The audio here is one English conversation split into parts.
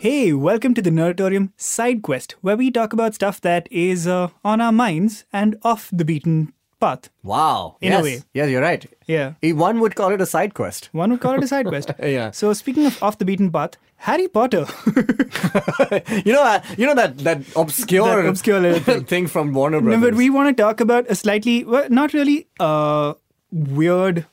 Hey, welcome to the Nerdatorium Side Quest, where we talk about stuff that is uh, on our minds and off the beaten path. Wow. In a way. Yes, you're right. Yeah. One would call it a side quest. One would call it a side quest. Yeah. So, speaking of off the beaten path, Harry Potter. You know, uh, you know that that obscure, That obscure little thing. from Warner no, Brothers. but we want to talk about a slightly, well, not really uh, weird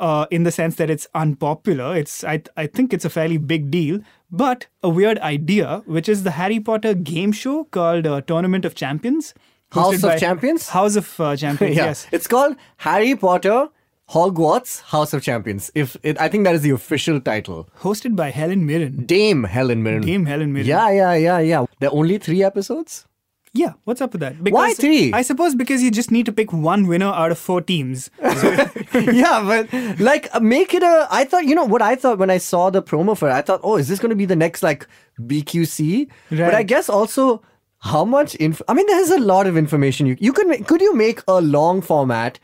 uh, in the sense that it's unpopular. It's I, I think it's a fairly big deal, but a weird idea, which is the Harry Potter game show called uh, Tournament of Champions. House of Champions? House of uh, Champions, yeah, yes. it's called Harry Potter Hogwarts House of Champions. If it, I think that is the official title. Hosted by Helen Mirren. Dame Helen Mirren. Dame Helen Mirren. Yeah, yeah, yeah, yeah. There are only three episodes. Yeah, what's up with that? Why three? I suppose because you just need to pick one winner out of four teams. yeah, but like uh, make it a. I thought you know what I thought when I saw the promo for it. I thought, oh, is this going to be the next like BQC? But I guess also how much inf. I mean, there's a lot of information you you can make. Could you make a long format,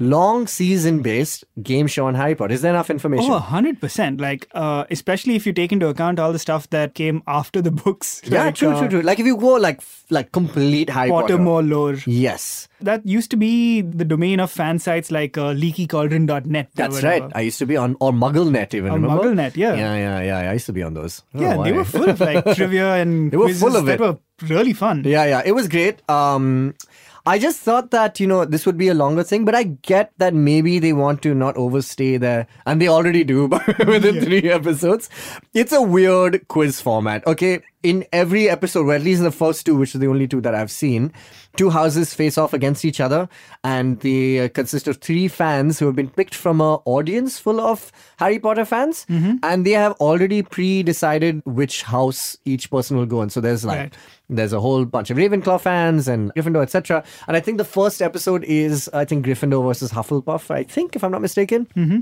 long season based game show on Harry Potter? Is there enough information? Oh, 100%. Like, uh, especially if you take into account all the stuff that came after the books. yeah, like, true, uh, true, true. Like if you go like like complete Harry Potter. Pottermore lore. Yes, That used to be the domain of fan sites like uh, leakycauldron.net. that's right. I used to be on or MuggleNet even. On remember? MuggleNet, yeah. Yeah, yeah, yeah. I used to be on those. Yeah, they were full of like trivia and They were quizzes full of that it. were really fun. Yeah, yeah, it was great. Um, I just thought that you know this would be a longer thing, but I get that maybe they want to not overstay there, and they already do within three episodes. It's a weird quiz format. Okay, in every episode, or at least in the first two, which are the only two that I've seen, two houses face off against each other, and they uh, consist of three fans who have been picked from a audience full of Harry Potter fans, and they have already pre-decided which house each person will go in. So there's like Right. there's a whole bunch of Ravenclaw fans and Gryffindor, etc. And I think the first episode is, I think, Gryffindor versus Hufflepuff, I think, if I'm not mistaken. Mm-hmm.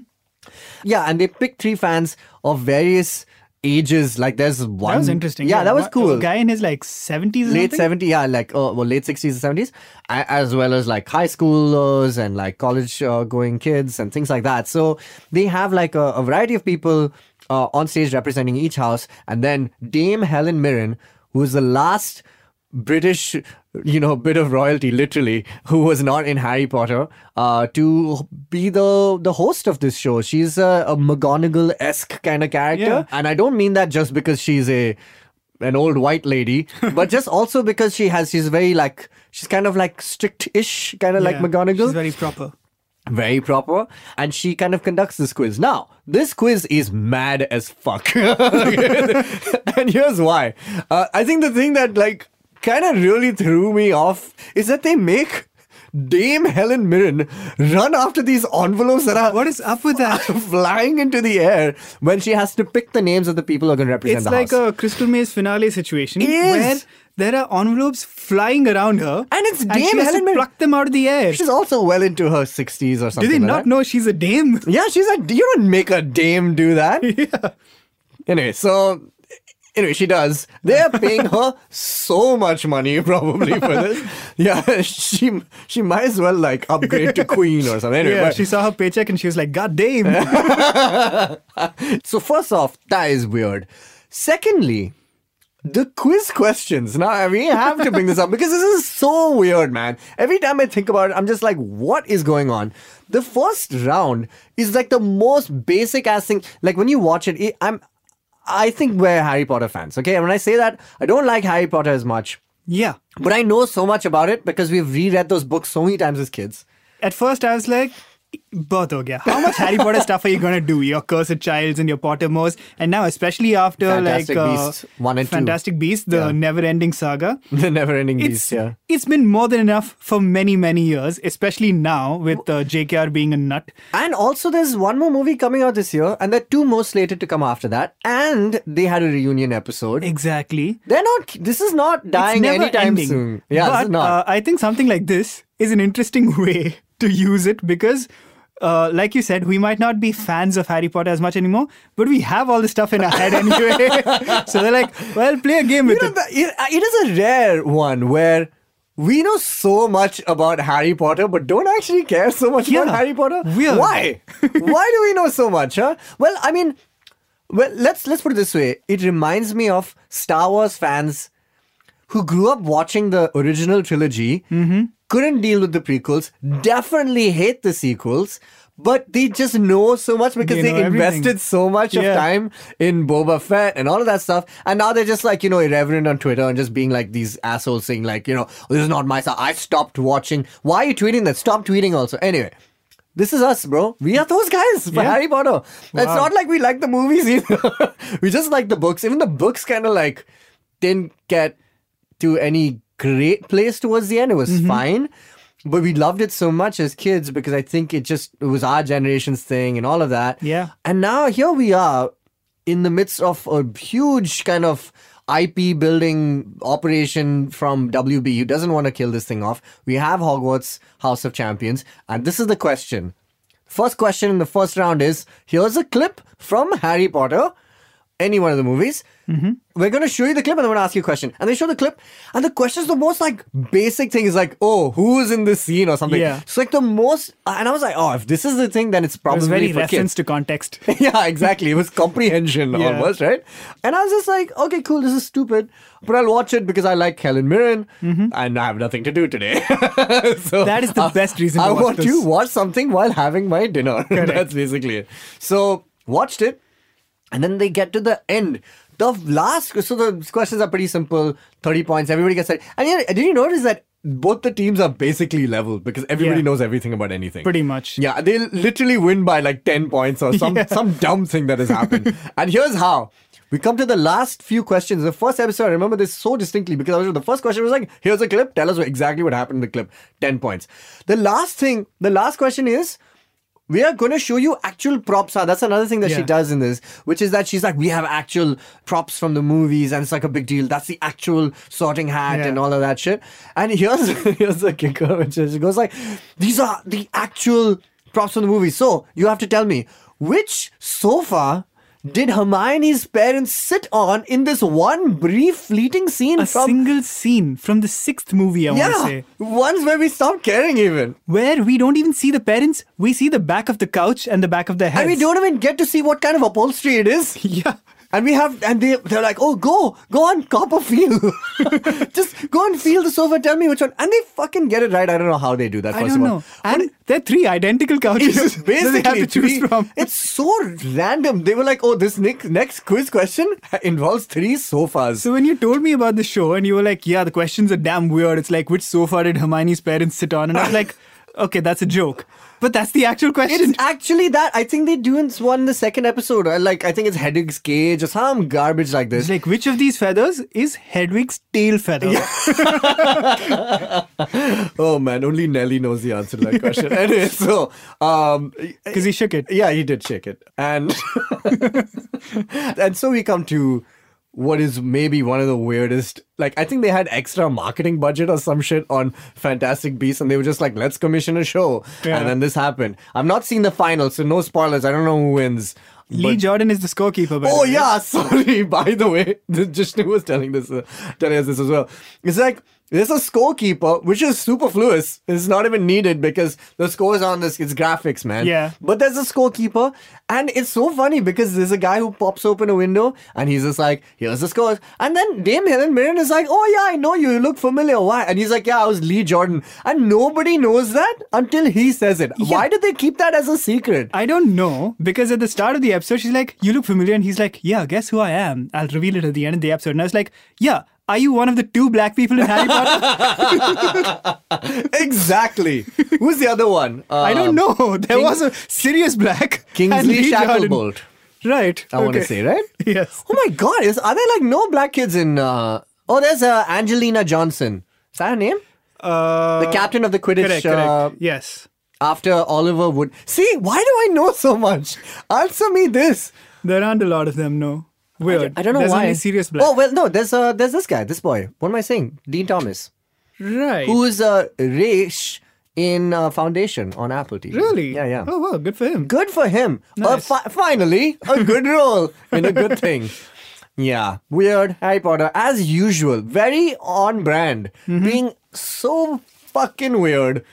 Yeah, and they pick three fans of various ages. Like there's one. That was interesting. Yeah, that was cool. A guy in his like 70s Late something? 70s, yeah, like, uh, well, late 60s and 70s, as well as like high schoolers and like college uh, going kids and things like that. So they have like a, a variety of people uh, on stage representing each house. And then Dame Helen Mirren, who is the last British, you know, bit of royalty, literally, who was not in Harry Potter, uh, to be the the host of this show. She's a, a McGonagall esque kind of character, Yeah. and I don't mean that just because she's a an old white lady, but just also because she has she's very like she's kind of like strict-ish, kind of like Yeah, McGonagall. She's very proper. very proper. And she kind of conducts this quiz. Now this quiz is mad as fuck. And here's why. Uh, i think the thing that like kind of really threw me off is that they make Dame Helen Mirren run after these envelopes that are What is up with that? flying into the air when she has to pick the names of the people who are going to represent her. It's the like house. a Crystal Maze finale situation It where is. there are envelopes flying around her, And it's she Dame has Helen to Mirren. pluck them out of the air. She's also well into her 60s or something. Do they not know she's a dame? Yeah, she's a. You don't make a dame do that. yeah. Anyway, so anyway, she does. They are paying her so much money probably for this. Yeah, she she might as well like upgrade to queen or something. Anyway, Yeah, but- she saw her paycheck and she was like, God damn. so first off, that is weird. Secondly. The quiz questions. Now we have to bring this up because this is so weird, man. Every time I think about it, I'm just like, what is going on? The first round is like the most basic ass thing. Like when you watch it, it I'm I think we're Harry Potter fans, okay? And when I say that, I don't like Harry Potter as much. yeah. But I know so much about it because we've reread those books so many times as kids. At first, I was like, Bartogia, how much Harry Potter stuff are you gonna do? Your Cursed Childs and your Pottermores, and now especially after Fantastic like Beasts, uh, one and Fantastic. Beasts, the yeah. never-ending saga, the never-ending beast. Yeah, it's been more than enough for many many years, especially now with uh, J.K.R. being a nut. And also, there's one more movie coming out this year, and there are two more slated to come after that. And they had a reunion episode. Exactly. They're not. This is not dying anytime ending. soon. Yeah, but, uh, I think something like this is an interesting way to use it because. Uh, like you said, we might not be fans of Harry Potter as much anymore, but we have all this stuff in our head anyway. so they're like, well, play a game with know, it. it, it is a rare one where we know so much about Harry Potter, but don't actually care so much Yeah, about Harry Potter. weird. Why? Why do we know so much? Huh? Well, I mean, Well, let's let's put it this way. It reminds me of Star Wars fans who grew up watching the original trilogy, Mm-hmm. couldn't deal with the prequels, definitely hate the sequels, but they just know so much because They they, everything. invested so much Yeah. of time in Boba Fett and all of that stuff. And now they're just like, you know, irreverent on Twitter and just being like these assholes saying, like, you know, this is not my stuff. I stopped watching. Why are you tweeting that? Stop tweeting also. Anyway. This is us, bro. We are those guys for Yeah. Harry Potter. It's not like we like the movies either. we just like the books. Even the books kind of like didn't get to any great place towards the end. It was Mm-hmm. fine. But we loved it so much as kids because I think it just it was our generation's thing and all of that. Yeah. And now here we are in the midst of a huge kind of IP building operation from WB who doesn't want to kill this thing off. We have Hogwarts House of Champions, and this is the question. First question in the first round is here's a clip from Harry Potter, any one of the movies. We're going to show you the clip and I'm going to ask you a question. And they show the clip, and the question is the most like basic thing is like, oh, who's in this scene or something. Yeah. It's like the most, and I was like, oh, if this is the thing, then it's probably very for kids. reference to context. yeah, exactly. It was comprehension Yeah. almost, right? And I was just like, okay, cool, this is stupid, but I'll watch it because I like Helen Mirren and I have nothing to do today. so Mm-hmm. That is the uh, best reason to I want to watch something while having my dinner. That's basically it. So watched it, and then they get to the end. The last, so the questions are pretty simple. Thirty points. Everybody gets it. And yeah, did you notice that? Both the teams are basically level because everybody Yeah. knows everything about anything. Pretty much. Yeah, they literally win by like 10 points or some, Yeah. some dumb thing that has happened. and here's how. We come to the last few questions. The first episode, I remember this so distinctly because I was, the first question was like, here's a clip, tell us exactly what happened in the clip. 10 points. The last thing, the last question is, we are going to show you actual props. That's another thing that she does in this, which is that she's like, we have actual props from the movies, and it's like a big deal. That's the actual sorting hat Yeah. and all of that shit. And here's here's the kicker, which is she goes like, these are the actual props from the movie. So you have to tell me which sofa did Hermione's parents sit on in this one brief fleeting scene A from single scene from the sixth movie, I want to yeah say, ones where we stop caring even. where we don't even see the parents, we see the back of the couch and the back of their heads. And we don't even get to see what kind of upholstery it is. Yeah. And we have, and they they're like, oh, go, go on, cop a feel. Just go and feel the sofa. Tell me which one. And they fucking get it right. I don't know how they do that. I first don't of all. know. And they're three identical couches that they basically have to choose three- from. It's so random. They were like, oh, this next next quiz question involves three sofas. So when you told me about the show and you were like, yeah, the questions are damn weird. It's like, which sofa did Hermione's parents sit on? And I was like, okay, that's a joke. But that's the actual question. It's actually that. I think they do in one in the second episode. Like, I think it's Hedwig's cage or some garbage like this. It's like, which of these feathers is Hedwig's tail feather? oh man, only Nelly knows the answer to that question. anyway, so um, Because he shook it. Yeah, he did shake it. And and so we come to what is maybe one of the weirdest like I think they had extra marketing budget or some shit on Fantastic Beasts and they were just like, let's commission a show. Yeah. And then this happened. I've not seen the final, so no spoilers. I don't know who wins. Lee But- Jordan is the scorekeeper. By the Oh yeah, sorry. By the way, Jishnu was telling this, uh, telling us this as well. It's like there's a scorekeeper, which is superfluous. It's not even needed because the scores on this. It's graphics, man. Yeah. But there's a scorekeeper, and it's so funny because there's a guy who pops open a window and he's just like, "Here's the scores," and then Dame Helen Mirren is like, "Oh yeah, I know you. You look familiar. Why?" And he's like, "Yeah, I was Lee Jordan," and nobody knows that until he says it. Why did they keep that as a secret? I don't know because at the start of the episode, she's like, "You look familiar," and he's like, "Yeah, guess who I am." I'll reveal it at the end of the episode, and I was like, "Yeah, are you one of the two black people in Harry Potter?" exactly. Who's the other one? I don't Um, know. There King- was a serious Black, Kingsley Jordan. Shacklebolt. Right. I want to say, right? Yes. Oh my God! Is are there like no black kids in? Uh... Oh, there's uh, Angelina Johnson. Is that her name? Uh, The captain of the Quidditch. correct, uh, correct. Yes. after Oliver Wood. See, why do I know so much? Answer me this. There aren't a lot of them, no. Weird. I don't know There's why. Only Sirius Black. Oh well, no. There's uh, there's this guy, this boy. What am I saying? Dean Thomas, right. who is uh, Raych in uh, Foundation on Apple TV. really? Yeah, yeah. Oh, wow. Good for him. Good for him. Uh, fi- finally, a good role in a good thing. Yeah, weird Harry Potter as usual, very on brand, Mm-hmm. being so fucking weird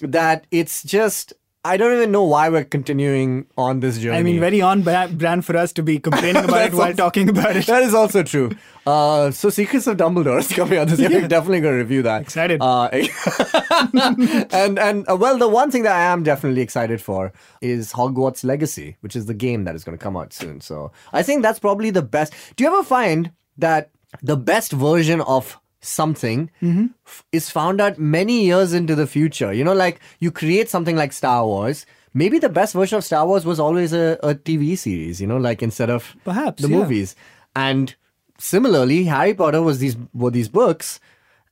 that it's just I don't even know why we're continuing on this journey. I mean, very on brand for us to be complaining about it while also- talking about it. That is also true. Uh, so Secrets of Dumbledore is coming out this year. We're definitely going to review that. Excited. Uh, and and uh, well, the one thing that I am definitely excited for is Hogwarts Legacy, which is the game that is going to come out soon. So I think that's probably the best. Do you ever find that the best version of something mm-hmm. f- is found out many years into the future? You know, like you create something like Star Wars. Maybe the best version of Star Wars was always a, a TV series, you know, like instead of Perhaps, the yeah. movies. And similarly, Harry Potter was these were these books,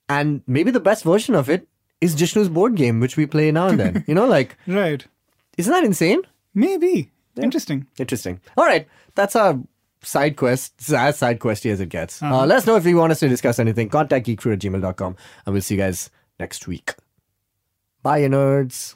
and maybe the best version of it is Jishnu's board game, which we play now and then. you know, like Right. isn't that insane? Maybe. Interesting. Interesting. All right, that's our side quest. As side questy as it gets. Uh, let us know if you want us to discuss anything. Contact geekfruit at gmail.com, and we'll see you guys next week. Bye, you nerds.